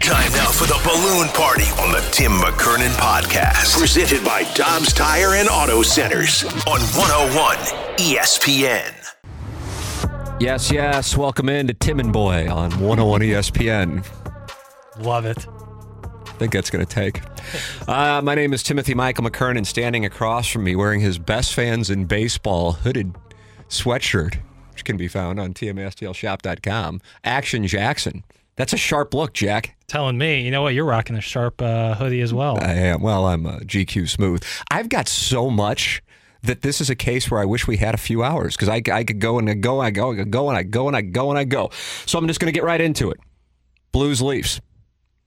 Time now for the balloon party on the Tim McKernan podcast. Presented by Dobbs Tire and Auto Centers on 101 ESPN. Yes, yes. Welcome in to Tim and Boy on 101 ESPN. Love it. I think that's going to take. Uh, my name is Timothy Michael McKernan, standing across from me wearing his best fans in baseball hooded sweatshirt, which can be found on tmstlshop.com. Action Jackson. That's a sharp look, Jack. Telling me, you know what? You're rocking a sharp uh, hoodie as well. I am. Well, I'm uh, GQ smooth. I've got so much that this is a case where I wish we had a few hours because I, I could go and I go, I go, I go, and I go, and I go, and I go. So I'm just going to get right into it. Blues Leafs.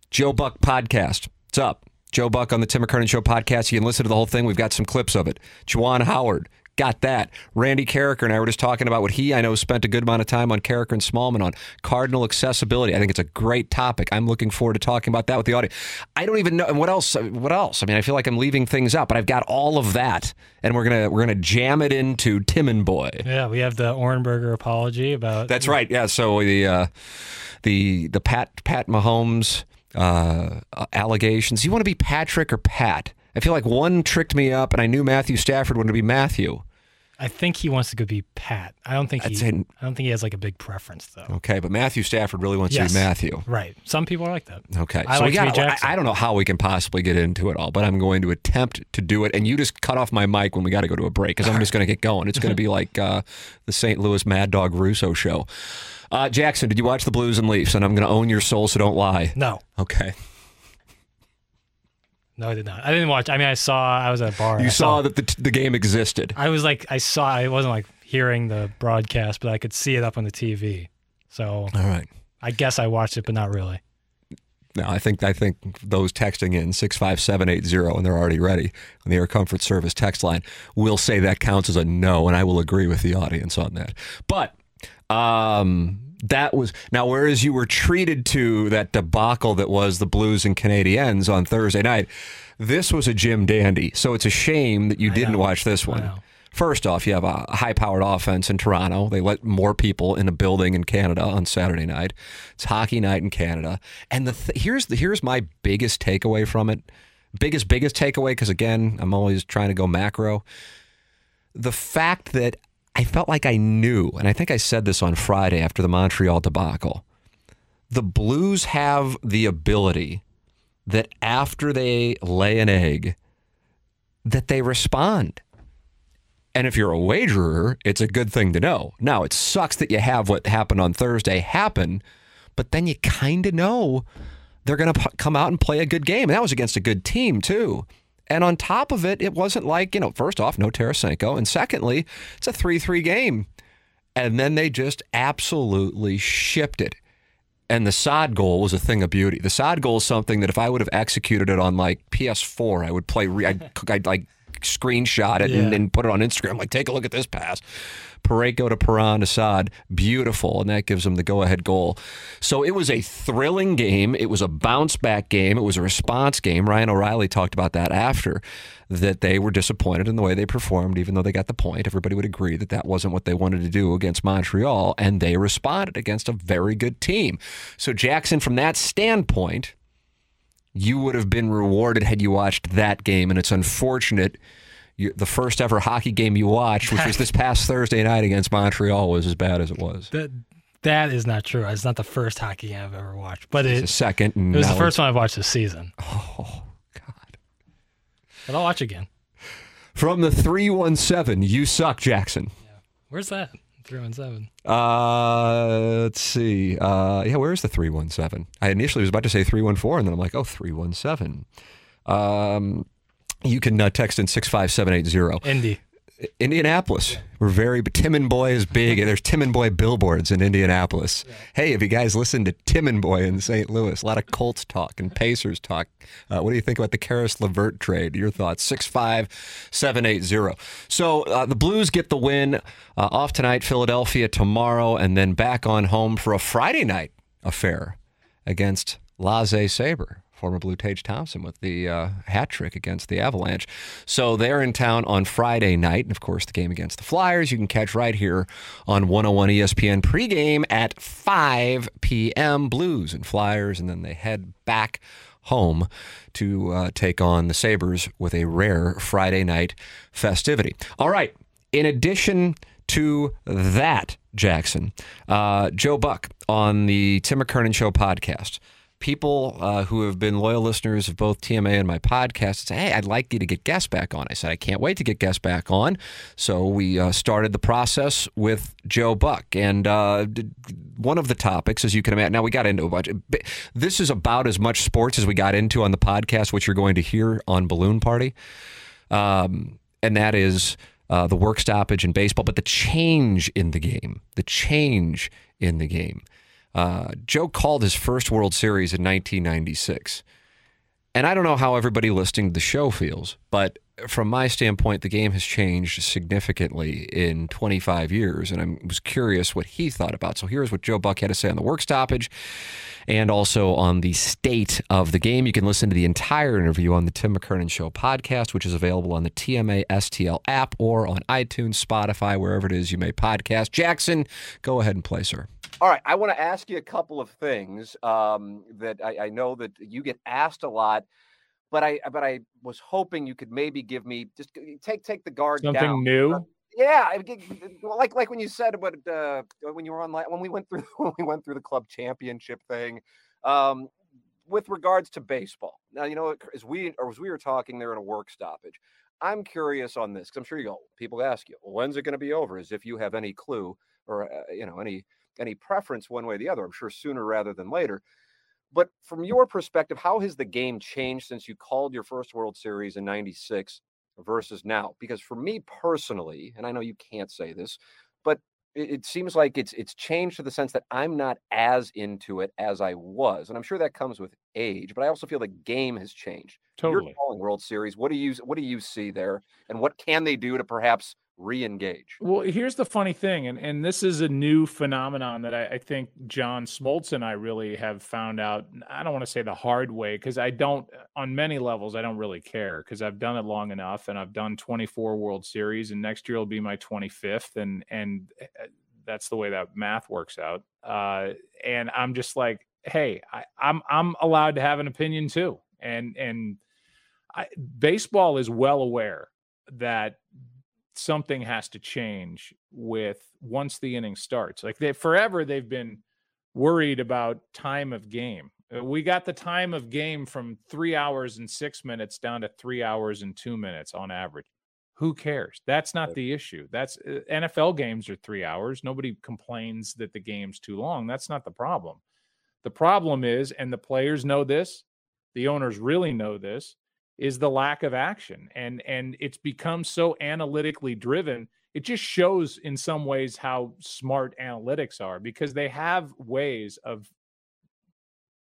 Joe Buck podcast. What's up? Joe Buck on the Tim McKernan Show podcast. You can listen to the whole thing. We've got some clips of it. Juwan Howard. Got that. Randy Karraker and I were just talking about what he, I know, spent a good amount of time on Karraker and Smallman on Cardinal accessibility. I think it's a great topic. I'm looking forward to talking about that with the audience. I don't even know what else. What else? I mean, I feel like I'm leaving things out, but I've got all of that, and we're gonna we're gonna jam it into Tim and Boy. Yeah, we have the Orenberger apology about. That's right. Yeah. So the uh, the the Pat Pat Mahomes uh, allegations. You want to be Patrick or Pat? I feel like one tricked me up, and I knew Matthew Stafford wanted to be Matthew. I think he wants to go be Pat. I don't think he. In- I don't think he has like a big preference though. Okay, but Matthew Stafford really wants Yes. to be Matthew. Right. Some people are like that. Okay, I so like we got. I. I don't know how we can possibly get into it all, but I'm going to attempt to do it. And you just cut off my mic when we got to go to a break because I'm just going to get going. It's going to be like uh, the St. Louis Mad Dog Russo show. Uh, Jackson, did you watch the Blues and Leafs? And I'm going to own your soul, so don't lie. No, Okay. No, I did not. I didn't watch. I mean, I saw. I was at a bar. You I saw that the, the game existed. I was like, I saw. I wasn't like hearing the broadcast, but I could see it up on the TV. So All right. I guess I watched it, but not really. No, I think I think those texting in six five seven eight zero and they're already ready on the Air Comfort Service text line will say that counts as a no, and I will agree with the audience on that. But um, that was now. Whereas you were treated to that debacle that was the Blues and Canadiens on Thursday night, this was a Jim Dandy. So it's a shame that you didn't know. watch this one. First off, you have a high-powered offense in Toronto. They let more people in a building in Canada on Saturday night. It's hockey night in Canada, and the th- here's the here's my biggest takeaway from it. Biggest biggest takeaway because again, I'm always trying to go macro. The fact that I felt like I knew, and I think I said this on Friday after the Montreal debacle. The Blues have the ability that after they lay an egg, that they respond. And if you're a wagerer, it's a good thing to know. Now, it sucks that you have what happened on Thursday happen, but then you kind of know they're going to p- come out and play a good game. And that was against a good team, too. And on top of it, it wasn't like, you know, first off, no Tarasenko. And secondly, it's a 3 3 game. And then they just absolutely shipped it. And the Saad goal was a thing of beauty. The Saad goal is something that if I would have executed it on like PS4, I would play, re- I'd, I'd like screenshot it and, Yeah. and put it on Instagram. Like, take a look at this pass. Parayko to Perron to Saad. Beautiful. And that gives them the go ahead goal. So it was a thrilling game. It was a bounce back game. It was a response game. Ryan O'Reilly talked about that after, that they were disappointed in the way they performed, even though they got the point. Everybody would agree that that wasn't what they wanted to do against Montreal. And they responded against a very good team. So, Jackson, from that standpoint, you would have been rewarded had you watched that game. And it's unfortunate. You, the first ever hockey game you watched, which was this past Thursday night against Montreal, was as bad as it was. That that is not true. It's not the first hockey game I've ever watched, but It's it, the second. it was the first one I've watched this season. Oh, God. But I'll watch again. From the 317, you suck, Jackson. Where's that? 317. Uh, let's see. Uh, yeah, where's the 317? I initially was about to say 314, and then I'm like, oh, 317. Um, you can uh, text in 65780. Indy. Indianapolis. We're very Tim and Boy is big. And there's Tim and Boy billboards in Indianapolis. Hey, if you guys listen to Tim and Boy in St. Louis, a lot of Colts talk and Pacers talk. Uh, what do you think about the Caris LeVert trade? Your thoughts? Six five seven eight zero. So uh, the Blues get the win uh, off tonight. Philadelphia tomorrow, and then back on home for a Friday night affair against Laze Sabre former Blue Tage Thompson with the uh, hat trick against the Avalanche. So they're in town on Friday night. And of course, the game against the Flyers you can catch right here on 101 ESPN pregame at 5 p.m. Blues and Flyers. And then they head back home to uh, take on the Sabres with a rare Friday night festivity. All right. In addition to that, Jackson, uh, Joe Buck on the Tim McKernan Show podcast people uh, who have been loyal listeners of both TMA and my podcast say, Hey, I'd like you to get guests back on. I said, I can't wait to get guests back on. So we uh, started the process with Joe Buck. And uh, one of the topics, as you can imagine, now we got into a bunch. This is about as much sports as we got into on the podcast, which you're going to hear on Balloon Party. Um, and that is uh, the work stoppage in baseball, but the change in the game, the change in the game. Uh, Joe called his first World Series in 1996. And I don't know how everybody listening to the show feels, but from my standpoint, the game has changed significantly in 25 years. And I was curious what he thought about. So here's what Joe Buck had to say on the work stoppage and also on the state of the game. You can listen to the entire interview on the Tim McKernan Show podcast, which is available on the TMA STL app or on iTunes, Spotify, wherever it is you may podcast. Jackson, go ahead and play, sir. All right, I want to ask you a couple of things um, that I, I, know that you get asked a lot, but I but I was hoping you could maybe give me just take take the guard something down. new. Uh, yeah, like like when you said about uh, when you were on when we went through when we went through the club championship thing. Um, with regards to baseball, now you know as we or as we were talking there in a work stoppage, I'm curious on this because I'm sure you go. People ask you, well, when's it going to be over? As if you have any clue or uh, you know any any preference one way or the other. I'm sure sooner rather than later. But from your perspective, how has the game changed since you called your first World Series in 96 versus now? Because for me personally, and I know you can't say this, but it, it seems like it's it's changed to the sense that I'm not as into it as I was. And I'm sure that comes with age, but I also feel the game has changed. Totally. You're calling World Series. What do you what do you see there? And what can they do to perhaps re-engage. Well here's the funny thing and, and this is a new phenomenon that I, I think john smoltz and i really have found out i don't want to say the hard way because i don't on many levels i don't really care because i've done it long enough and i've done 24 world series and next year will be my 25th and and eh, eh, that's the way that math works out. Uh, and i'm just like hey I, i'm i'm allowed to have an opinion too and and I, baseball is well aware that something has to change with once the inning starts. Like they forever they've been worried about time of game. Uh, we got the time of game from 3 hours and 6 minutes down to 3 hours and 2 minutes on average. Who cares? That's not the issue. That's uh, NFL games are 3 hours. Nobody complains that the game's too long. That's not the problem. The problem is and the players know this, the owners really know this is the lack of action and and it's become so analytically driven it just shows in some ways how smart analytics are because they have ways of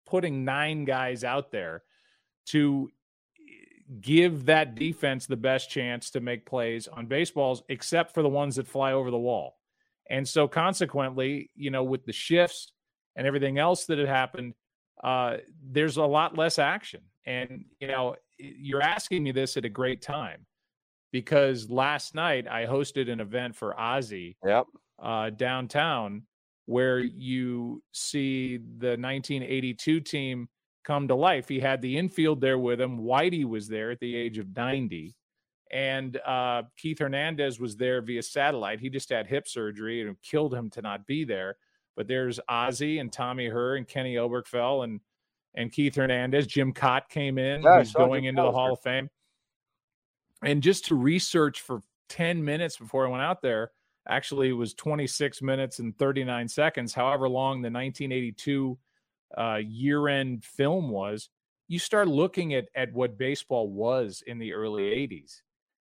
putting nine guys out there to give that defense the best chance to make plays on baseballs except for the ones that fly over the wall. And so consequently you know with the shifts and everything else that had happened uh, there's a lot less action. And you know you're asking me this at a great time because last night I hosted an event for Ozzie yep. uh, downtown where you see the 1982 team come to life. He had the infield there with him. Whitey was there at the age of 90. And uh, Keith Hernandez was there via satellite. He just had hip surgery and it killed him to not be there. But there's Ozzie and Tommy Herr and Kenny Oberkfell and and Keith Hernandez. Jim Kaat came in, yeah, who's going into the Hall of Fame. And just to research for 10 minutes before I went out there, Actually, it was 26 minutes and 39 seconds, however long the 1982 uh, year end film was. You start looking at, at what baseball was in the early 80s,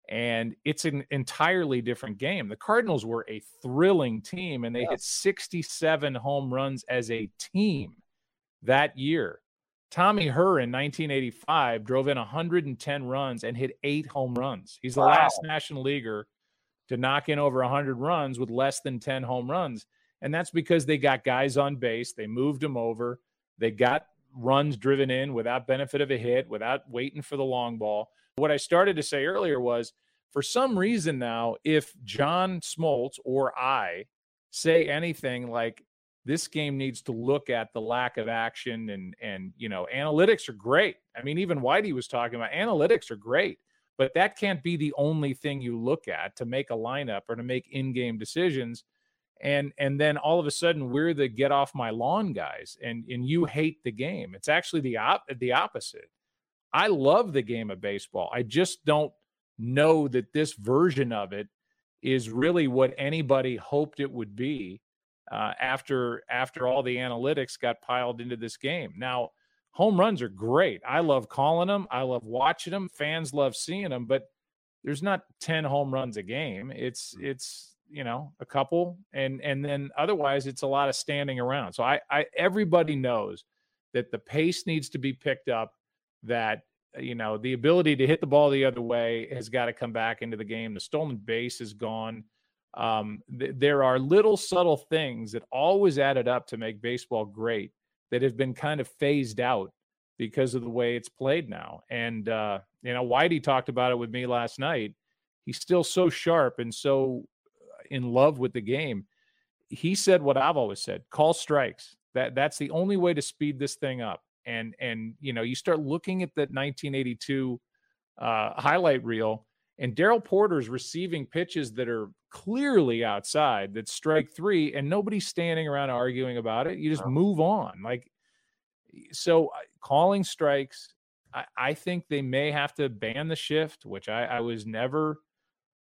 and it's an entirely different game. The Cardinals were a thrilling team, and they yeah. hit 67 home runs as a team that year. Tommy Herr in 1985 drove in 110 runs and hit eight home runs. He's the wow. last National Leaguer to knock in over 100 runs with less than 10 home runs. And that's because they got guys on base, they moved them over, they got runs driven in without benefit of a hit, without waiting for the long ball. What I started to say earlier was for some reason now, if John Smoltz or I say anything like this game needs to look at the lack of action and and you know analytics are great. I mean, even Whitey was talking about analytics are great, but that can't be the only thing you look at to make a lineup or to make in-game decisions. And and then all of a sudden we're the get off my lawn guys, and and you hate the game. It's actually the op the opposite. I love the game of baseball. I just don't know that this version of it is really what anybody hoped it would be uh, after after all the analytics got piled into this game. Now, home runs are great. I love calling them. I love watching them. Fans love seeing them, but there's not 10 home runs a game. It's it's you know a couple and and then otherwise it's a lot of standing around. So I I everybody knows that the pace needs to be picked up that you know the ability to hit the ball the other way has got to come back into the game. The stolen base is gone. Um, th- there are little subtle things that always added up to make baseball great that have been kind of phased out because of the way it's played now. And uh, you know, Whitey talked about it with me last night. He's still so sharp and so uh, in love with the game. He said what I've always said: call strikes. That that's the only way to speed this thing up. And and you know, you start looking at that 1982 uh, highlight reel and Darrell Porter's receiving pitches that are clearly outside, that strike three, and nobody's standing around arguing about it. You just move on. Like, so uh, calling strikes, I, I think they may have to ban the shift, which I, I was never,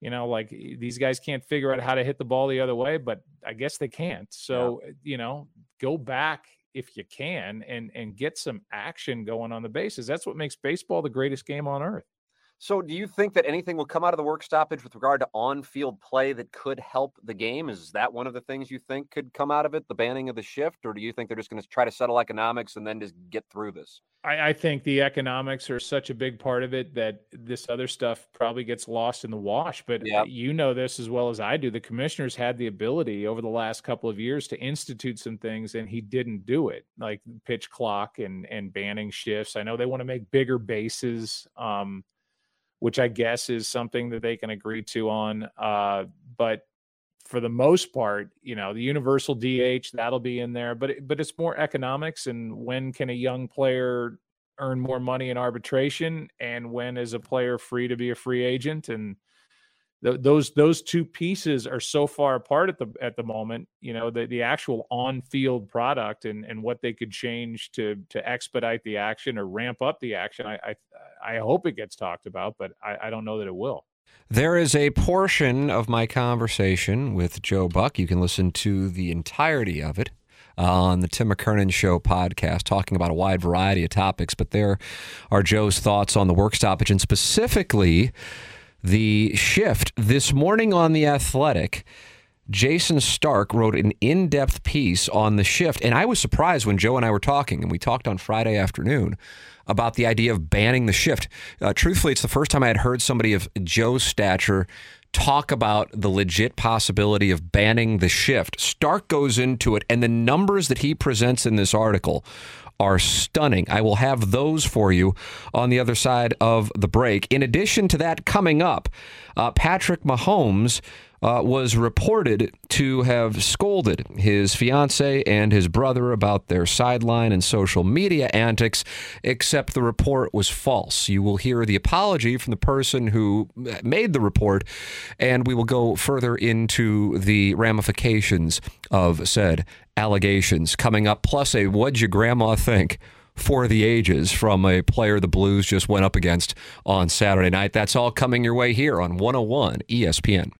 you know, like these guys can't figure out how to hit the ball the other way, but I guess they can't. So, yeah. you know, go back if you can and and get some action going on the bases. That's what makes baseball the greatest game on earth. So, do you think that anything will come out of the work stoppage with regard to on-field play that could help the game? Is that one of the things you think could come out of it, the banning of the shift, or do you think they're just going to try to settle economics and then just get through this? I, I, think the economics are such a big part of it that this other stuff probably gets lost in the wash. But yep. you know this as well as I do. The commissioners had the ability over the last couple of years to institute some things, and he didn't do it, like pitch clock and and banning shifts. I know they want to make bigger bases. Um, which I guess is something that they can agree to on. Uh, but for the most part, you know, the universal DH that'll be in there, but but it's more economics and when can a young player earn more money in arbitration, and when is a player free to be a free agent, and those those two pieces are so far apart at the at the moment. You know, the the actual on field product and and what they could change to to expedite the action or ramp up the action. I I, I hope it gets talked about, but I, I don't know that it will. There is a portion of my conversation with Joe Buck. You can listen to the entirety of it uh, on the Tim McKernan Show podcast, talking about a wide variety of topics. But there are Joe's thoughts on the work stoppage and specifically the shift this morning on The Athletic. Jayson Stark wrote an in depth piece on the shift. And I was surprised when Joe and I were talking, and we talked on Friday afternoon about the idea of banning the shift. Uh, truthfully, it's the first time I had heard somebody of Joe's stature talk about the legit possibility of banning the shift. Stark goes into it, and the numbers that he presents in this article are stunning. I will have those for you on the other side of the break. In addition to that, coming up, uh, Patrick Mahomes uh, was reported to have scolded his fiance and his brother about their sideline and social media antics, except the report was false. You will hear the apology from the person who made the report, and we will go further into the ramifications of said allegations coming up, plus a what'd your grandma think? for the ages from a player the Blues just went up against on Saturday night. That's all coming your way here on 101 ESPN.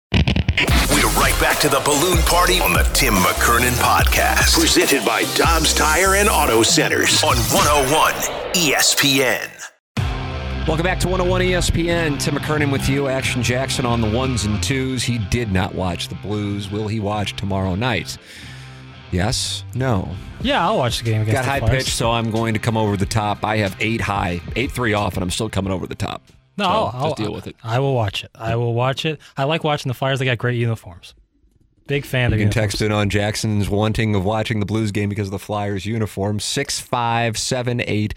We're right back to the balloon party on the Tim McKernan podcast. Presented by Dobbs Tire and Auto Centers on 101 ESPN. Welcome back to 101 ESPN. Tim McKernan with you. Action Jackson on the ones and twos. He did not watch the Blues. Will he watch tomorrow night? Yes? No? Yeah, I'll watch the game against Got the high Flyers. pitch, so I'm going to come over the top. I have eight high, eight three off, and I'm still coming over the top. No, So I'll, just I'll- deal with it. I will watch it. I will watch it. I like watching the Flyers. They got great uniforms. Big fan You of can uniforms. text in on Jackson's wanting of watching the Blues game because of the Flyers uniform. 65780.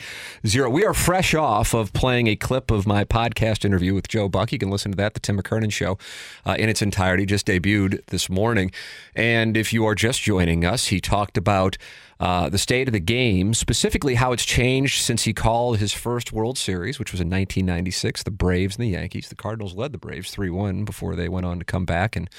We are fresh off of playing a clip of my podcast interview with Joe Buck. You can listen to that, the Tim McKernan Show, uh, in its entirety, just debuted this morning. And if you are just joining us, he talked about uh, the state of the game, specifically how it's changed since he called his first World Series, which was in 1996, the Braves and the Yankees. The Cardinals led the Braves 3 1 before they went on to come back and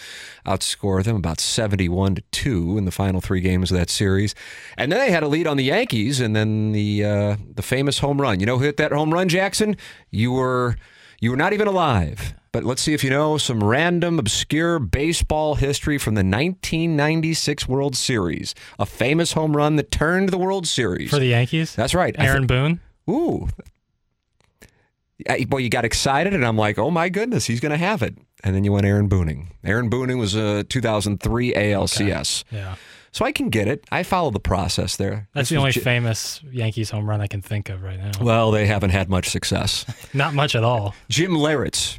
outscore them about 71 to 2 in the final three games of that series. And then they had a lead on the Yankees, and then the uh, the famous home run. You know who hit that home run, Jackson? You were you were not even alive. But let's see if you know some random, obscure baseball history from the 1996 World Series. A famous home run that turned the World Series. for the Yankees. That's right. Aaron Boone. Ooh. Boy, you got excited, and I'm like, oh my goodness, he's going to have it. And then you went Aaron Booning. Aaron Booning was a 2003 ALCS. Yeah, So I can get it. I follow the process there. that's This the only J- famous Yankees home run I can think of right now. Well, they haven't had much success. Not much at all. Jim Leyritz,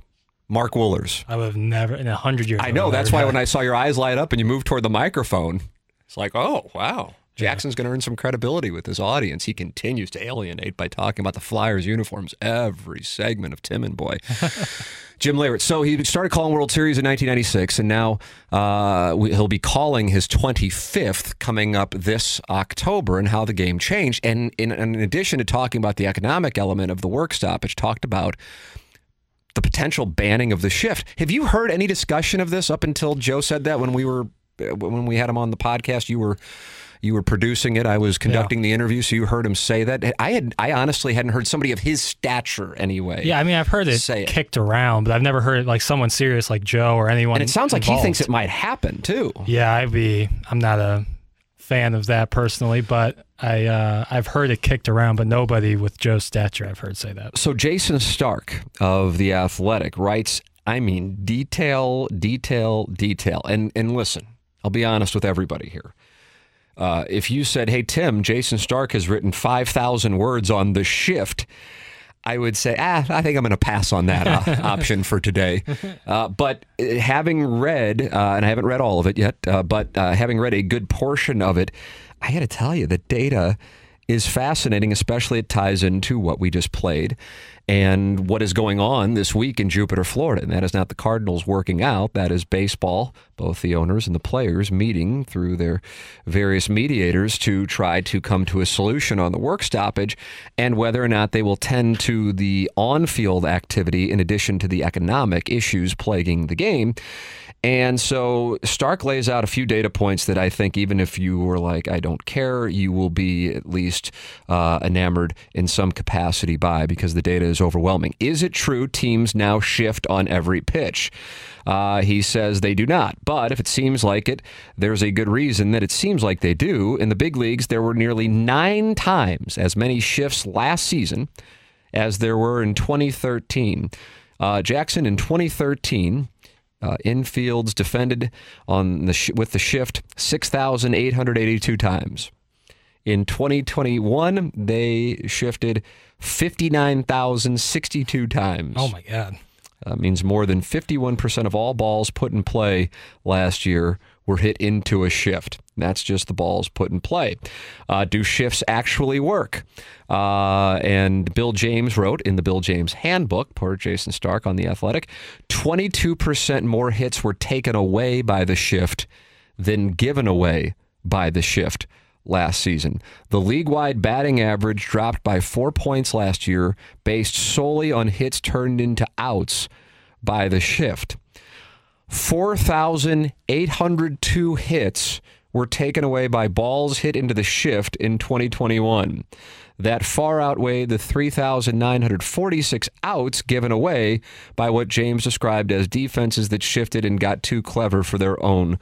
Mark Wohlers. I would have never in a hundred years. I know. That's why when I saw your eyes light up and you moved toward the microphone, it's like, oh, wow. Jackson's going to earn some credibility with his audience. He continues to alienate by talking about the Flyers uniforms every segment of Tim and Boy. Jim Leyritz. So he started calling World Series in 1996, and now uh, he'll be calling his 25th coming up this October, and how the game changed. And in, in addition to talking about the economic element of the work stoppage, talked about the potential banning of the shift. Have you heard any discussion of this up until Joe said that when we were when we had him on the podcast? You were you were producing it. I was conducting the interview, so you heard him say that. I had I honestly hadn't heard somebody of his stature anyway. Yeah, I mean, I've heard it Say it. kicked around, but I've never heard it like someone serious like Joe or anyone. and it sounds like he thinks it might happen too. Yeah, I'd be. I'm not a fan of that personally, but I uh, I've heard it kicked around, but nobody with Joe's stature I've heard say that. So Jayson Stark of the Athletic writes, I mean, detail, detail, detail. And and listen, I'll be honest with everybody here. Uh, if you said, "Hey Tim, Jayson Stark has written five thousand words on the shift," I would say, "Ah, I think I'm going to pass on that uh, option for today." Uh, but uh, having read, uh, and I haven't read all of it yet, uh, but uh, having read a good portion of it, I got to tell you, the data is fascinating, especially it ties into what we just played and what is going on this week in Jupiter, Florida. And that is not the Cardinals working out, that is baseball, both the owners and the players meeting through their various mediators to try to come to a solution on the work stoppage and whether or not they will tend to the on field activity in addition to the economic issues plaguing the game. And so Stark lays out a few data points that I think, even if you were like, I don't care, you will be at least uh, enamored in some capacity by because the data is overwhelming. Is it true teams now shift on every pitch? Uh, he says they do not. But if it seems like it, there's a good reason that it seems like they do. In the big leagues, there were nearly nine times as many shifts last season as there were in 2013. Uh, Jackson in 2013. Uh, infields defended on the sh- with the shift 6,882 times. In 2021, they shifted 59,062 times. Oh my god. That means more than 51% of all balls put in play last year were hit into a shift. That's just the balls put in play. Uh, do shifts actually work? Uh, and Bill James wrote in the Bill James Handbook, per Jayson Stark on The Athletic, 22% more hits were taken away by the shift than given away by the shift last season. The league wide batting average dropped by four points last year based solely on hits turned into outs by the shift. 4,802 hits were taken away by balls hit into the shift in 2021. that far outweighed the 3,946 outs given away by what James described as defenses that shifted and got too clever for their own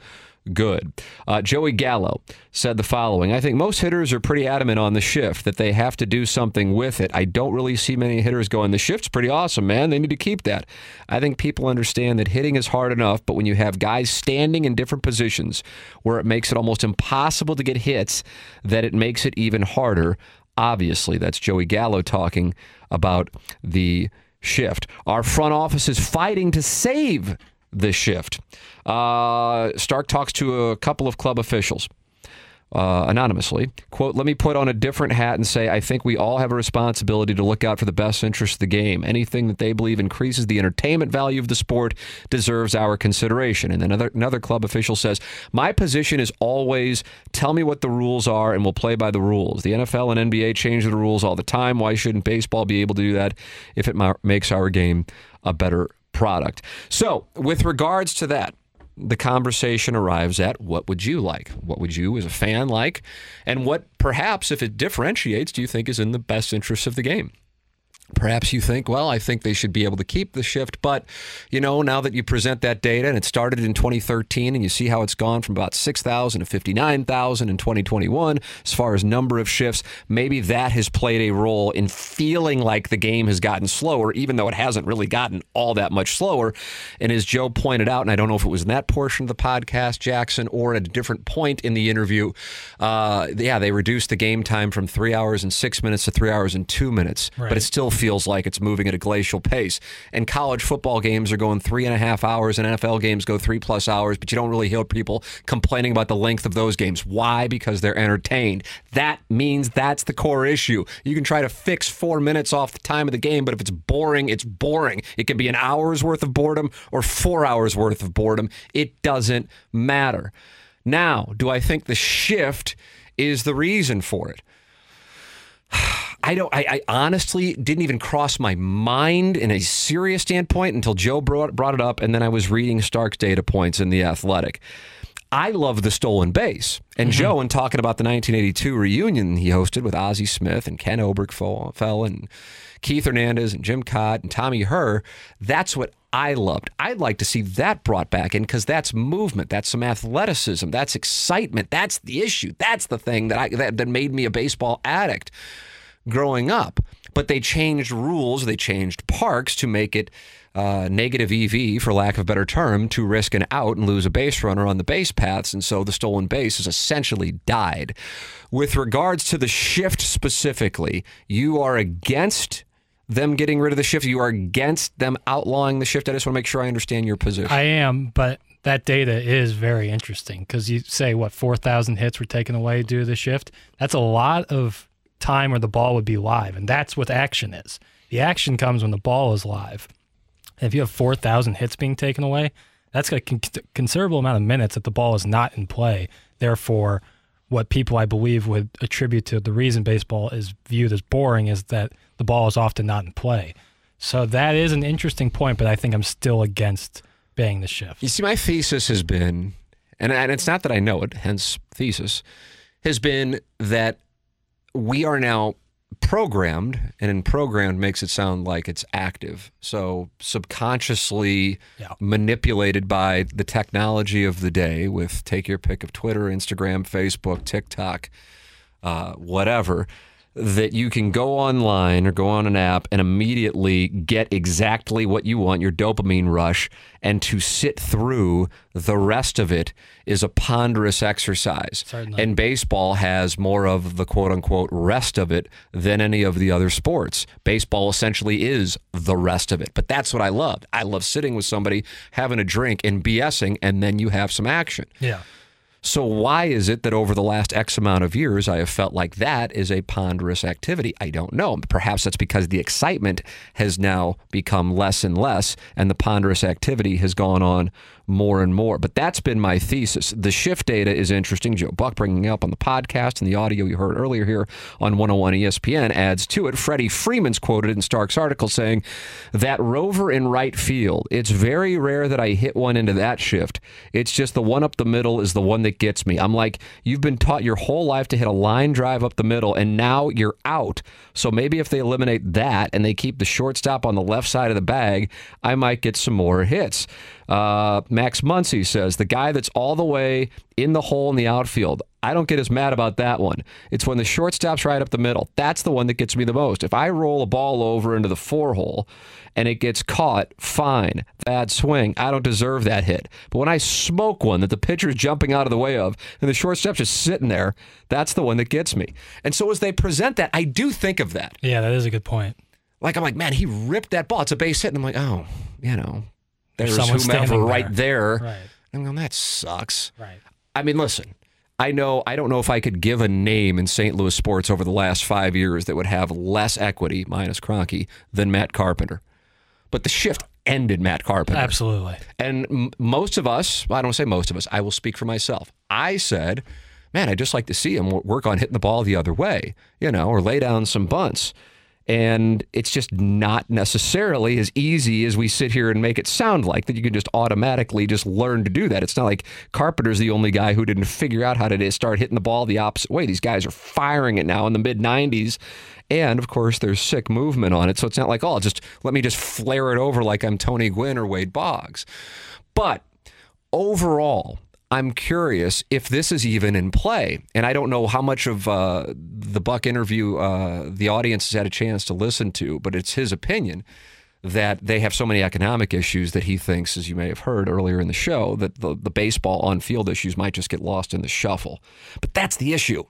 good. Uh, Joey Gallo said the following I think most hitters are pretty adamant on the shift that they have to do something with it. I don't really see many hitters going, the shift's pretty awesome, man. They need to keep that. I think people understand that hitting is hard enough, but when you have guys standing in different positions where it makes it almost impossible to get hits, that it makes it even harder. Obviously, that's Joey Gallo talking about the shift. Our front office is fighting to save this shift. Uh, Stark talks to a couple of club officials. Uh, anonymously, quote, let me put on a different hat and say, I think we all have a responsibility to look out for the best interest of the game. Anything that they believe increases the entertainment value of the sport deserves our consideration. And then another, another club official says, My position is always tell me what the rules are and we'll play by the rules. The NFL and NBA change the rules all the time. Why shouldn't baseball be able to do that if it ma- makes our game a better product? So, with regards to that, the conversation arrives at what would you like? What would you, as a fan, like? And what, perhaps, if it differentiates, do you think is in the best interest of the game? Perhaps you think, well, I think they should be able to keep the shift, but you know, now that you present that data and it started in 2013 and you see how it's gone from about 6,000 to 59,000 in 2021 as far as number of shifts, maybe that has played a role in feeling like the game has gotten slower, even though it hasn't really gotten all that much slower. And as Joe pointed out, and I don't know if it was in that portion of the podcast, Jackson, or at a different point in the interview, uh, yeah, they reduced the game time from three hours and six minutes to three hours and two minutes, Right. but it still feels like it's moving at a glacial pace. And college football games are going three and a half hours, and NFL games go three plus hours, but you don't really hear people complaining about the length of those games. Why? Because they're entertained. That means that's the core issue. You can try to fix four minutes off the time of the game, but if it's boring, it's boring. It can be an hour's worth of boredom or four hours worth of boredom. It doesn't matter. Now, do I think the shift is the reason for it? I don't. I, I honestly didn't even cross my mind in a serious standpoint until Joe brought brought it up, and then I was reading Stark's data points in the Athletic. I love the stolen base, and mm-hmm. Joe, in talking about the 1982 reunion he hosted with Ozzie Smith and Ken Oberkfell and Keith Hernandez and Jim Kaat and Tommy Herr, that's what I loved. I'd like to see that brought back in because that's movement, that's some athleticism, that's excitement, that's the issue, that's the thing that I that, that made me a baseball addict growing up. But they changed rules, they changed parks to make it uh, negative EV, for lack of a better term, to risk an out and lose a base runner on the base paths. And so the stolen base has essentially died. With regards to the shift specifically, you are against them getting rid of the shift. You are against them outlawing the shift. I just want to make sure I understand your position. I am, but that data is very interesting because you say what 4,000 hits were taken away due to the shift. That's a lot of time where the ball would be live, and that's what action is. The action comes when the ball is live. And if you have 4,000 hits being taken away, that's a con- considerable amount of minutes that the ball is not in play. Therefore, what people I believe would attribute to the reason baseball is viewed as boring is that the ball is often not in play. So that is an interesting point, but I think I'm still against banning the shift. You see, my thesis has been, and, and it's not that I know it, hence thesis, has been that we are now programmed, and in programmed makes it sound like it's active. So subconsciously Yeah. manipulated by the technology of the day with take your pick of Twitter, Instagram, Facebook, TikTok, uh, whatever, that you can go online or go on an app and immediately get exactly what you want, your dopamine rush, and to sit through the rest of it is a ponderous exercise. Certainly. And baseball has more of the quote unquote rest of it than any of the other sports. Baseball essentially is the rest of it. But that's what I loved. I love sitting with somebody, having a drink, and BSing, and then you have some action. Yeah. So why is it that over the last X amount of years I have felt like that is a ponderous activity? I don't know. Perhaps that's because the excitement has now become less and less and the ponderous activity has gone on more and more. But that's been my thesis. The shift data is interesting. Joe Buck bringing up on the podcast and the audio you heard earlier here on 101 ESPN adds to it. Freddie Freeman's quoted in Stark's article saying that rover in right field, it's very rare that I hit one into that shift. It's just the one up the middle is the one that that gets me. I'm like, you've been taught your whole life to hit a line drive up the middle, and now you're out. So maybe if they eliminate that and they keep the shortstop on the left side of the bag, I might get some more hits. Uh, Max Muncy says the guy that's all the way in the hole in the outfield. I don't get as mad about that one. It's when the shortstop's right up the middle. That's the one that gets me the most. If I roll a ball over into the four hole and it gets caught, fine. Bad swing. I don't deserve that hit. But when I smoke one that the pitcher's jumping out of the way of and the shortstop's just sitting there, that's the one that gets me. And so as they present that, I do think of that. Yeah, that is a good point. Like I'm like, man, he ripped that ball. It's a base hit. And I'm like, oh, you know, there's someone whomever right there. Right. I'm going, that sucks. Right. I mean, listen, I know I don't know if I could give a name in St. Louis sports over the last five years that would have less equity, minus Cronky, than Matt Carpenter. But the shift ended Matt Carpenter. Absolutely. And m- most of us, well, I don't say most of us, I will speak for myself. I said, man, I'd just like to see him work on hitting the ball the other way, you know, or lay down some bunts. And it's just not necessarily as easy as we sit here and make it sound like that you can just automatically just learn to do that. It's not like Carpenter's the only guy who didn't figure out how to start hitting the ball the opposite way. These guys are firing it now in the mid 90s. And of course, there's sick movement on it. So it's not like, oh, just let me just flare it over like I'm Tony Gwynn or Wade Boggs. But overall, I'm curious if this is even in play. And I don't know how much of uh, the Buck interview uh, the audience has had a chance to listen to, but it's his opinion that they have so many economic issues that he thinks, as you may have heard earlier in the show, that the, the baseball on field issues might just get lost in the shuffle. But that's the issue.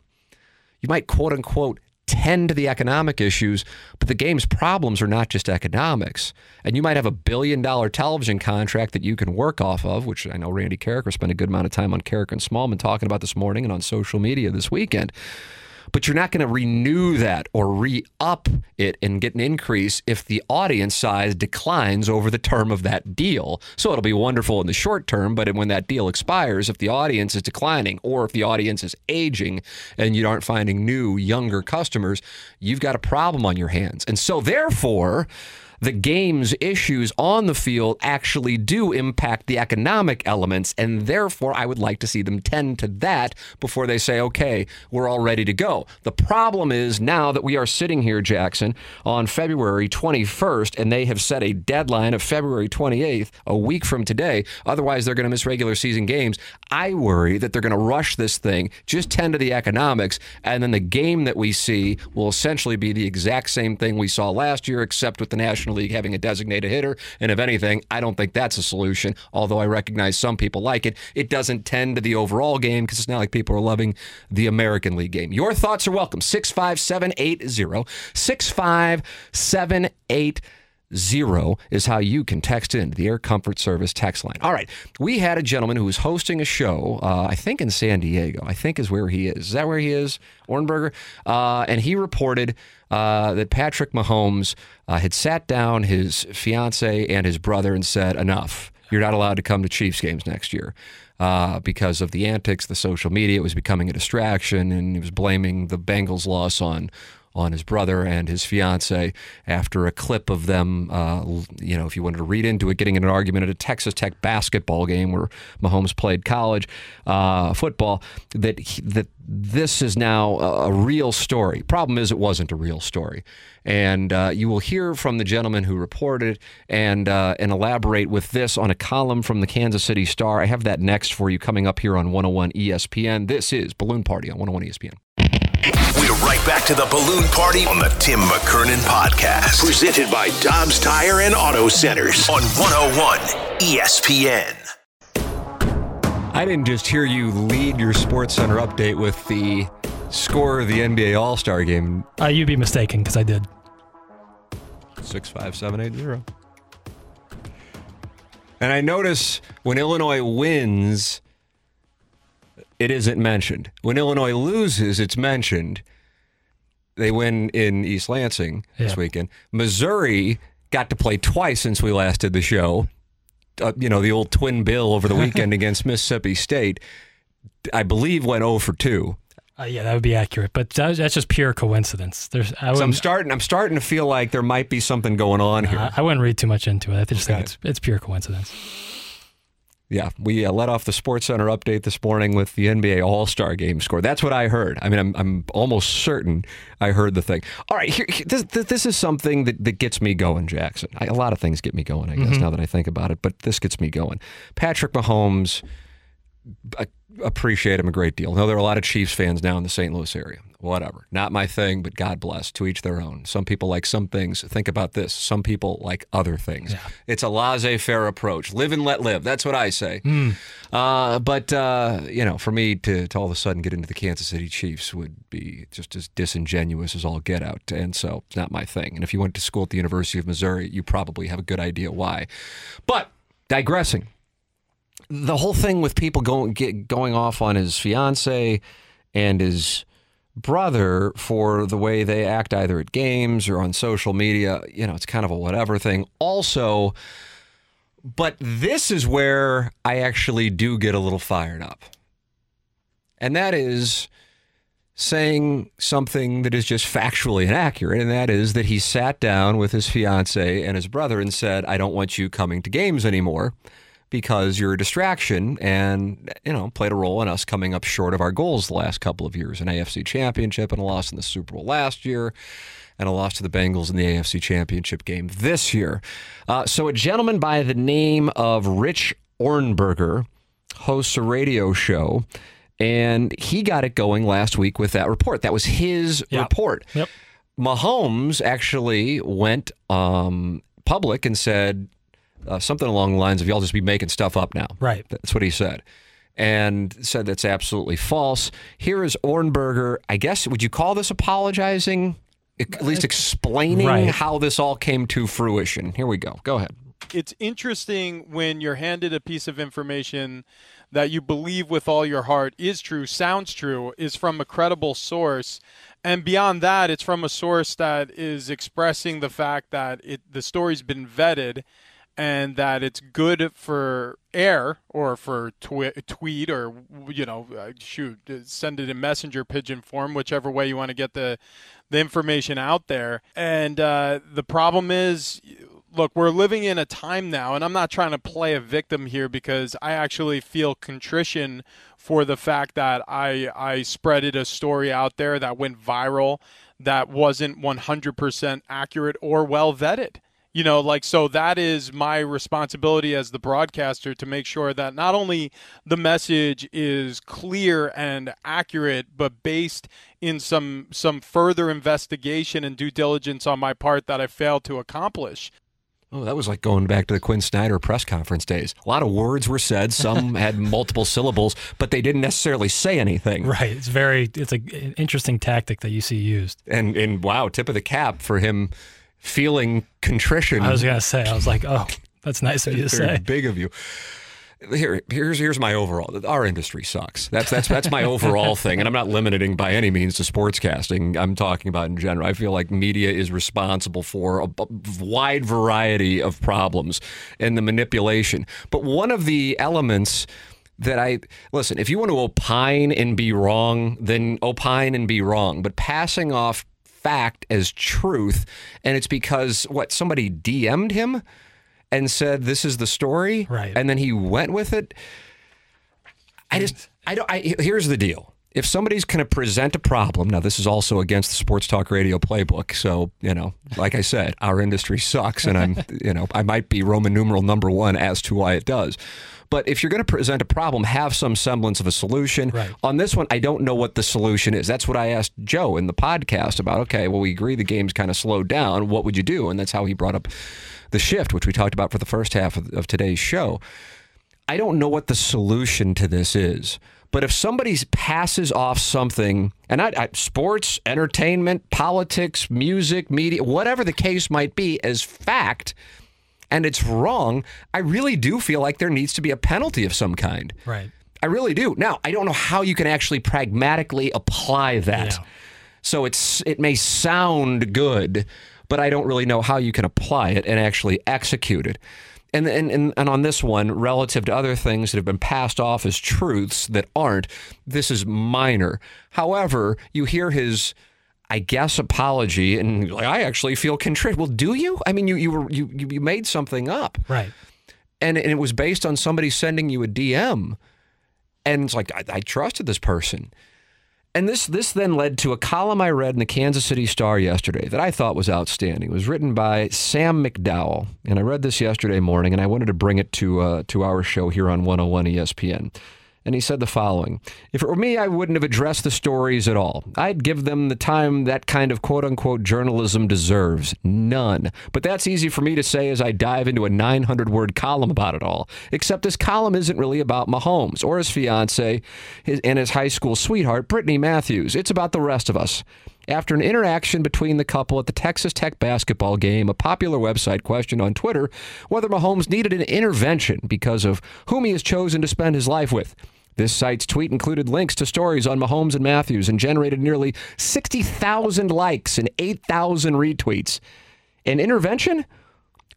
You might quote unquote tend to the economic issues, but the game's problems are not just economics. And you might have a billion dollar television contract that you can work off of, which I know Randy Karraker spent a good amount of time on Karraker and Smallman talking about this morning and on social media this weekend. But you're not going to renew that or re up it and get an increase if the audience size declines over the term of that deal. So it'll be wonderful in the short term, but when that deal expires, if the audience is declining or if the audience is aging and you aren't finding new, younger customers, you've got a problem on your hands. And so, therefore, the game's issues on the field actually do impact the economic elements, and therefore I would like to see them tend to that before they say, okay, we're all ready to go. The problem is now that we are sitting here, Jackson, on February 21st, and they have set a deadline of February 28th, a week from today. Otherwise, they're going to miss regular season games. I worry that they're going to rush this thing, just tend to the economics, and then the game that we see will essentially be the exact same thing we saw last year, except with the National League having a designated hitter. And if anything, I don't think that's a solution, although I recognize some people like it. It doesn't tend to the overall game because it's not like people are loving the American League game. Your thoughts are welcome. 65780 65780 zero is how you can text in the Air Comfort Service text line. All right, we had a gentleman who was hosting a show, uh, I think in San Diego. I think is where he is. Is that where he is, Ornberger? Uh, and he reported uh, that Patrick Mahomes uh, had sat down his fiance and his brother and said, "Enough. You're not allowed to come to Chiefs games next year." Uh, because of the antics, the social media, it was becoming a distraction, and he was blaming the Bengals' loss on on his brother and his fiance after a clip of them, uh, you know, if you wanted to read into it, getting in an argument at a Texas Tech basketball game where Mahomes played college uh, football. That he, that this is now a, real story. Problem is, it wasn't a real story, and uh, you will hear from the gentleman who reported and uh, and elaborate with this on a column from the Kansas City Star. I have that next for you coming up here on 101 ESPN. This is Balloon Party on 101 ESPN. We're right back to the balloon party on the Tim McKernan podcast, presented by Dobbs Tire and Auto Centers on 101 ESPN. I didn't just hear you lead your Sports Center update with the score of the NBA All Star game. Uh, you'd be mistaken because I did. Six five seven eight zero. And I notice when Illinois wins, it isn't mentioned. When Illinois loses, it's mentioned. They win in East Lansing yeah. this weekend. Missouri got to play twice since we last did the show. Uh, you know, the old twin bill over the weekend against Mississippi State. I believe went 0 for 2. Uh, yeah, that would be accurate, but that's just pure coincidence. There's, I so I'm starting. I'm starting to feel like there might be something going on here. I, I wouldn't read too much into it. I just okay. think it's it's pure coincidence. Yeah, we uh, let off the Sports Center update this morning with the NBA All Star Game score. That's what I heard. I mean, I'm, I'm almost certain I heard the thing. All right, here, this, this is something that, that gets me going, Jackson. I, a lot of things get me going, I guess, now that I think about it, but this gets me going. Patrick Mahomes, I appreciate him a great deal. I Know there are a lot of Chiefs fans now in the St. Louis area. Whatever. Not my thing, but God bless. To each their own. Some people like some things. Think about this. Some people like other things. It's a laissez faire approach. Live and let live. That's what I say. Uh, but, uh, you know, for me to, to all of a sudden get into the Kansas City Chiefs would be just as disingenuous as all get out. And so it's not my thing. And if you went to school at the University of Missouri, you probably have a good idea why. But digressing the whole thing with people going get, going off on his fiance and his brother for the way they act either at games or on social media, you know, it's kind of a whatever thing. Also, but this is where I actually do get a little fired up. And that is saying something that is just factually inaccurate, and that is that he sat down with his fiance and his brother and said, I don't want you coming to games anymore because you're a distraction and you know played a role in us coming up short of our goals the last couple of years an AFC championship and a loss in the Super Bowl last year and a loss to the Bengals in the AFC championship game this year. Uh, so a gentleman by the name of Rich Ohrnberger hosts a radio show and he got it going last week with that report. That was his Yep. report. Yep. Mahomes actually went um, public and said uh, something along the lines of, "Y'all just be making stuff up now." Right. That's what he said, and said that's absolutely false. Here is Ohrnberger. I guess would you call this apologizing? At least explaining Right. how this all came to fruition. Here we go. Go ahead. it's interesting when you're handed a piece of information that you believe with all your heart is true, sounds true, is from a credible source. And beyond that, it's from a source that is expressing the fact that it, the story's been vetted and that it's good for air or for twi- tweet or you know uh, shoot uh, send it in messenger pigeon form whichever way you want to get the the information out there. And uh, the problem is look we're living in a time now and i'm not trying to play a victim here because i actually feel contrition for the fact that i i spreaded a story out there that went viral that wasn't 100% accurate or well vetted you know like so that is my responsibility as the broadcaster to make sure that not only the message is clear and accurate but based in some some further investigation and due diligence on my part that I failed to accomplish Oh, that was like going back to the Quin Snyder press conference days. A lot of words were said. Some had multiple syllables, but they didn't necessarily say anything. Right. It's very. It's a, an interesting tactic that you see used. And and wow, tip of the cap for him feeling contrition. I was gonna say. I was like, oh, that's nice of you to say. big of you. Here, here's here's my overall. Our industry sucks. That's that's that's my overall thing, and I'm not limiting by any means to sportscasting. I'm talking about in general. I feel like media is responsible for a wide variety of problems and the manipulation. But one of the elements that I listen, if you want to opine and be wrong, then opine and be wrong. But passing off fact as truth, and it's because what somebody DM'd him and said this is the story, Right. And then he went with it. I just, I don't. I, here's the deal: if somebody's going to present a problem, now this is also against the sports talk radio playbook. So you know, like I said, our industry sucks, and I'm, you know, I might be Roman numeral number one as to why it does. But if you're going to present a problem, have some semblance of a solution. Right. On this one, I don't know what the solution is. That's what I asked Joe in the podcast about. Okay, well, we agree the game's kind of slowed down. What would you do? And that's how he brought up the shift, which we talked about for the first half of, of today's show. I don't know what the solution to this is. But if somebody passes off something, and I, I, sports, entertainment, politics, music, media, whatever the case might be, as fact, and it's wrong, I really do feel like there needs to be a penalty of some kind. Right. I really do. Now, I don't know how you can actually pragmatically apply that. Yeah. So it's it may sound good, but I don't really know how you can apply it and actually execute it. And, and, and, and on this one, relative to other things that have been passed off as truths that aren't, this is minor. However, you hear his, I guess, apology, and like, I actually feel contrite. Well, do you? I mean, you you were you you you made something up Right. and, and it was based on somebody sending you a DM, and it's like I, I trusted this person. And this this then led to a column I read in the Kansas City Star yesterday that I thought was outstanding. It was written by Sam McDowell, and I read this yesterday morning, and I wanted to bring it to uh, to our show here on 101 ESPN and he said the following If it were me, I wouldn't have addressed the stories at all. I'd give them the time that kind of quote unquote journalism deserves. None. But that's easy for me to say as I dive into a 900 word column about it all. Except this column isn't really about Mahomes or his fiance and his high school sweetheart, Brittany Matthews. It's about the rest of us. After an interaction between the couple at the Texas Tech basketball game, a popular website questioned on Twitter whether Mahomes needed an intervention because of whom he has chosen to spend his life with. This site's tweet included links to stories on Mahomes and Matthews and generated nearly 60,000 likes and 8,000 retweets. An intervention?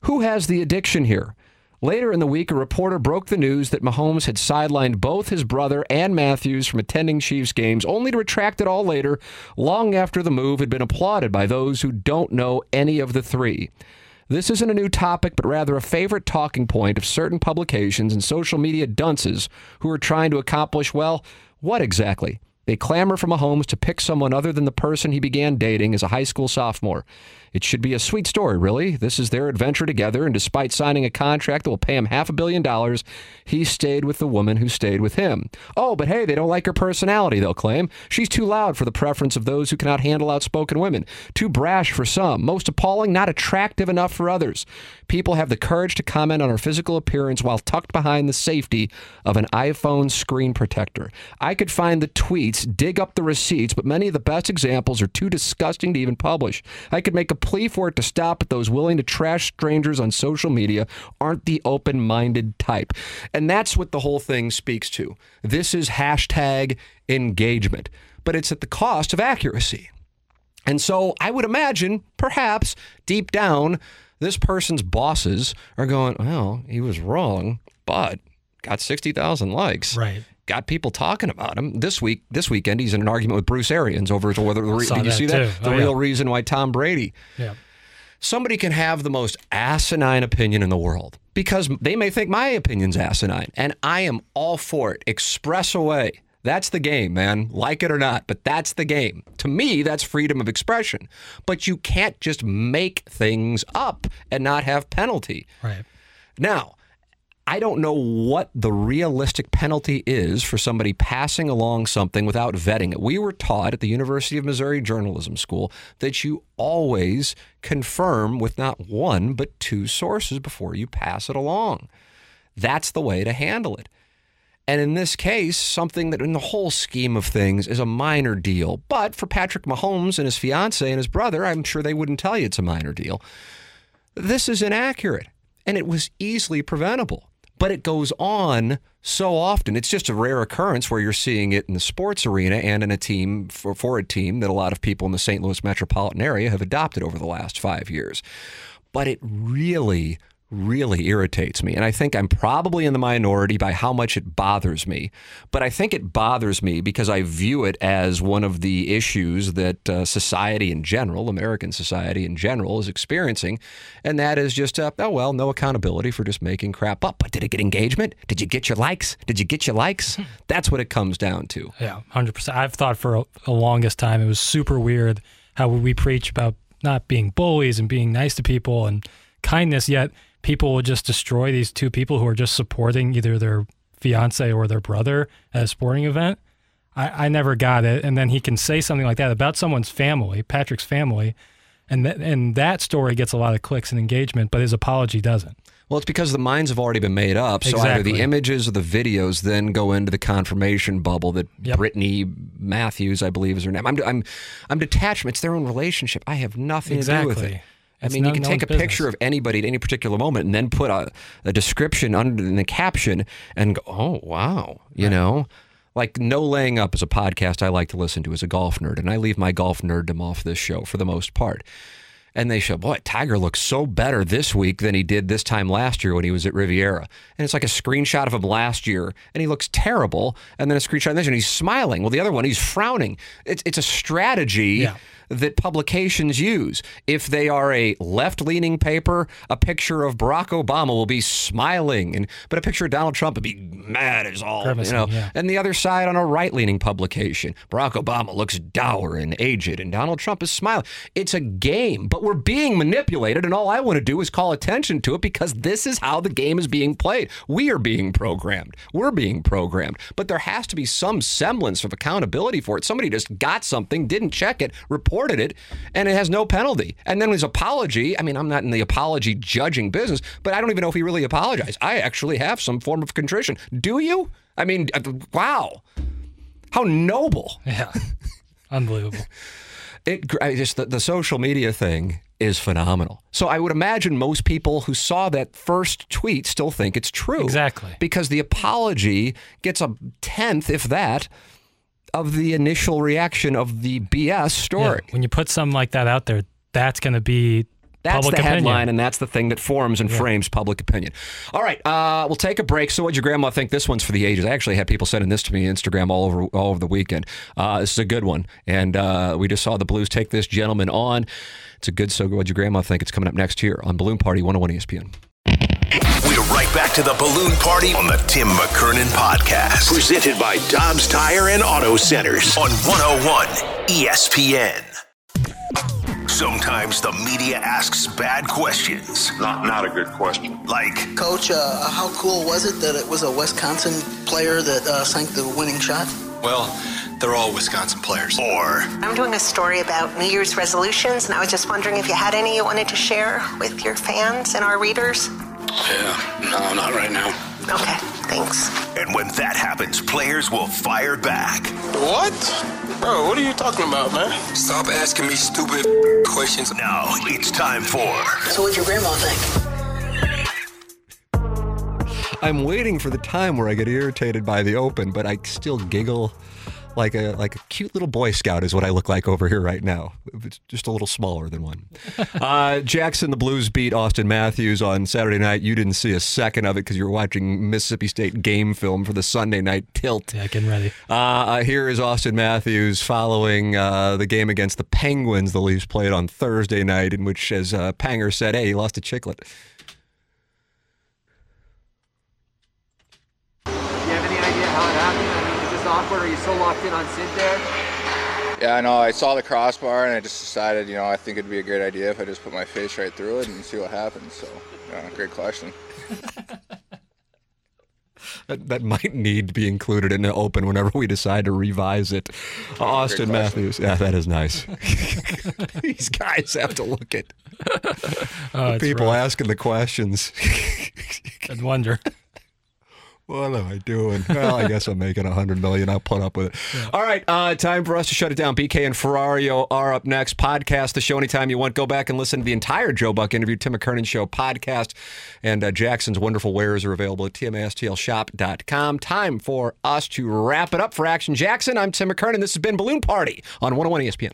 Who has the addiction here? Later in the week, a reporter broke the news that Mahomes had sidelined both his brother and Matthews from attending Chiefs games, only to retract it all later, long after the move had been applauded by those who don't know any of the three. This isn't a new topic, but rather a favorite talking point of certain publications and social media dunces who are trying to accomplish, well, what exactly? They clamor for Mahomes to pick someone other than the person he began dating as a high school sophomore. It should be a sweet story, really. This is their adventure together, and despite signing a contract that will pay him half a billion dollars, he stayed with the woman who stayed with him. Oh, but hey, they don't like her personality, they'll claim. She's too loud for the preference of those who cannot handle outspoken women, too brash for some, most appalling, not attractive enough for others. People have the courage to comment on her physical appearance while tucked behind the safety of an iPhone screen protector. I could find the tweets, dig up the receipts, but many of the best examples are too disgusting to even publish. I could make a plea for it to stop, but those willing to trash strangers on social media aren't the open minded type. And that's what the whole thing speaks to. This is hashtag engagement, but it's at the cost of accuracy. And so I would imagine, perhaps deep down, this person's bosses are going, well, he was wrong, but got 60,000 likes. Right. Got people talking about him this week. This weekend, he's in an argument with Bruce Arians over whether the re- did you that see that too. the Oh, real yeah. reason why Tom Brady Yeah. somebody can have the most asinine opinion in the world because they may think my opinion's asinine and I am all for it. Express away. That's the game, man. Like it or not, but that's the game. To me, that's freedom of expression. But you can't just make things up and not have penalty. Right. Now, I don't know what the realistic penalty is for somebody passing along something without vetting it. We were taught at the University of Missouri Journalism School that you always confirm with not one, but two sources before you pass it along. That's the way to handle it. And in this case, something that in the whole scheme of things is a minor deal. But for Patrick Mahomes and his fiance and his brother, I'm sure they wouldn't tell you it's a minor deal. This is inaccurate and it was easily preventable. But it goes on so often. It's just a rare occurrence where you're seeing it in the sports arena and in a team for, for a team that a lot of people in the St. Louis metropolitan area have adopted over the last five years. But it really, really irritates me. And I think I'm probably in the minority by how much it bothers me. But I think it bothers me because I view it as one of the issues that uh, society in general, American society in general, is experiencing. And that is just, uh, oh, well, no accountability for just making crap up. But did it get engagement? Did you get your likes? Did you get your likes? That's what it comes down to. Yeah, hundred percent. I've thought for a, a longest time it was super weird how we preach about not being bullies and being nice to people and kindness, yet people will just destroy these two people who are just supporting either their fiance or their brother at a sporting event. I, I never got it. And then he can say something like that about someone's family, Patrick's family, and that and that story gets a lot of clicks and engagement, but his apology doesn't. Well, it's because the minds have already been made up. So either the images or the videos then go into the confirmation bubble that Yep. Brittany Matthews, I believe, is her name. I'm, I'm, I'm detached. It's their own relationship. I have nothing to do with it. I mean, no- you can no take a one's picture of anybody at any particular moment and then put a, a description under in the caption and go, oh, wow, you know? Like No Laying Up is a podcast I like to listen to as a golf nerd, and I leave my golf nerddom off this show for the most part. And they show, boy, Tiger looks so better this week than he did this time last year when he was at Riviera. And it's like a screenshot of him last year, and he looks terrible. And then a screenshot of this, and he's smiling. Well, the other one, he's frowning. It's it's a strategy Yeah. That publications use. If they are a left leaning paper, a picture of Barack Obama will be smiling, and but a picture of Donald Trump would be mad as all, you know. yeah. And the other side on a right leaning publication, Barack Obama looks dour and aged, and Donald Trump is smiling. It's a game, but we're being manipulated, and all I want to do is call attention to it because this is how the game is being played. We are being programmed. We're being programmed, but there has to be some semblance of accountability for it. Somebody just got something, didn't check it, reported it, and it has no penalty. And then his apology I mean, I'm not in the apology judging business, but I don't even know if he really apologized. I actually have some form of contrition. Do you? I mean, uh, wow. How noble. Yeah. Unbelievable. It I just the, the social media thing is phenomenal. So I would imagine most people who saw that first tweet still think it's true. Exactly. Because the apology gets a tenth, if that, of the initial reaction of the BS story. Yeah, when you put something like that out there, that's going to be That's public the opinion. headline, and that's the thing that forms and frames public opinion. All right, uh, we'll take a break. So, what'd your grandma think? This one's for the ages. I actually had people sending this to me on Instagram all over all over the weekend. Uh, this is a good one, and uh, we just saw the Blues take this gentleman on. It's a good. So, what'd your grandma think? It's coming up next here on Balloon Party 101 ESPN. We're right back to the balloon party on the Tim McKernan podcast. Presented by Dobbs Tire and Auto Centers on 101 ESPN. Sometimes the media asks bad questions. Not, not a good question. Like, Coach, uh, how cool was it that it was a Wisconsin player that uh, sank the winning shot? Well, they're all Wisconsin players. or I'm doing a story about New Year's resolutions, and I was just wondering if you had any you wanted to share with your fans and our readers. Yeah, no, not right now. Okay, thanks. and when that happens, players will fire back. What? Bro, what are you talking about, man? Stop asking me stupid questions. Now it's time for So what'd your grandma think? I'm waiting for the time where I get irritated by the open, but I still giggle like a like a cute little boy scout is what I look like over here right now. It's just a little smaller than one. uh, Jackson, the Blues beat Auston Matthews on Saturday night. You didn't see a second of it because you were watching Mississippi State game film for the Sunday night tilt. Yeah, getting ready. Uh, uh, here is Auston Matthews following uh, the game against the Penguins the Leafs played on Thursday night, in which, as uh, Panger said, hey, he lost a chiclet. Do you have any idea how it happened? I mean, is this awkward? Are you so locked in on Sid there? Yeah, I know. I saw the crossbar and I just decided, you know, I think it'd be a great idea if I just put my face right through it and see what happens. So, yeah, great question. That, that might need to be included in the open whenever we decide to revise it. Auston. Matthews. Yeah, that is nice. These guys have to look at Oh, it's people rough. asking the questions. I'd wonder. What am I doing? Well, I guess I'm making a hundred million. I'll put up with it. All right, uh, time for us to shut it down. BK and Ferrario are up next. Podcast the show anytime you want. Go back and listen to the entire Joe Buck interview, Tim McKernan Show podcast, and uh, Jackson's wonderful wares are available at tmastlshop.com. Time for us to wrap it up for Action Jackson. I'm Tim McKernan. This has been Balloon Party on 101 ESPN.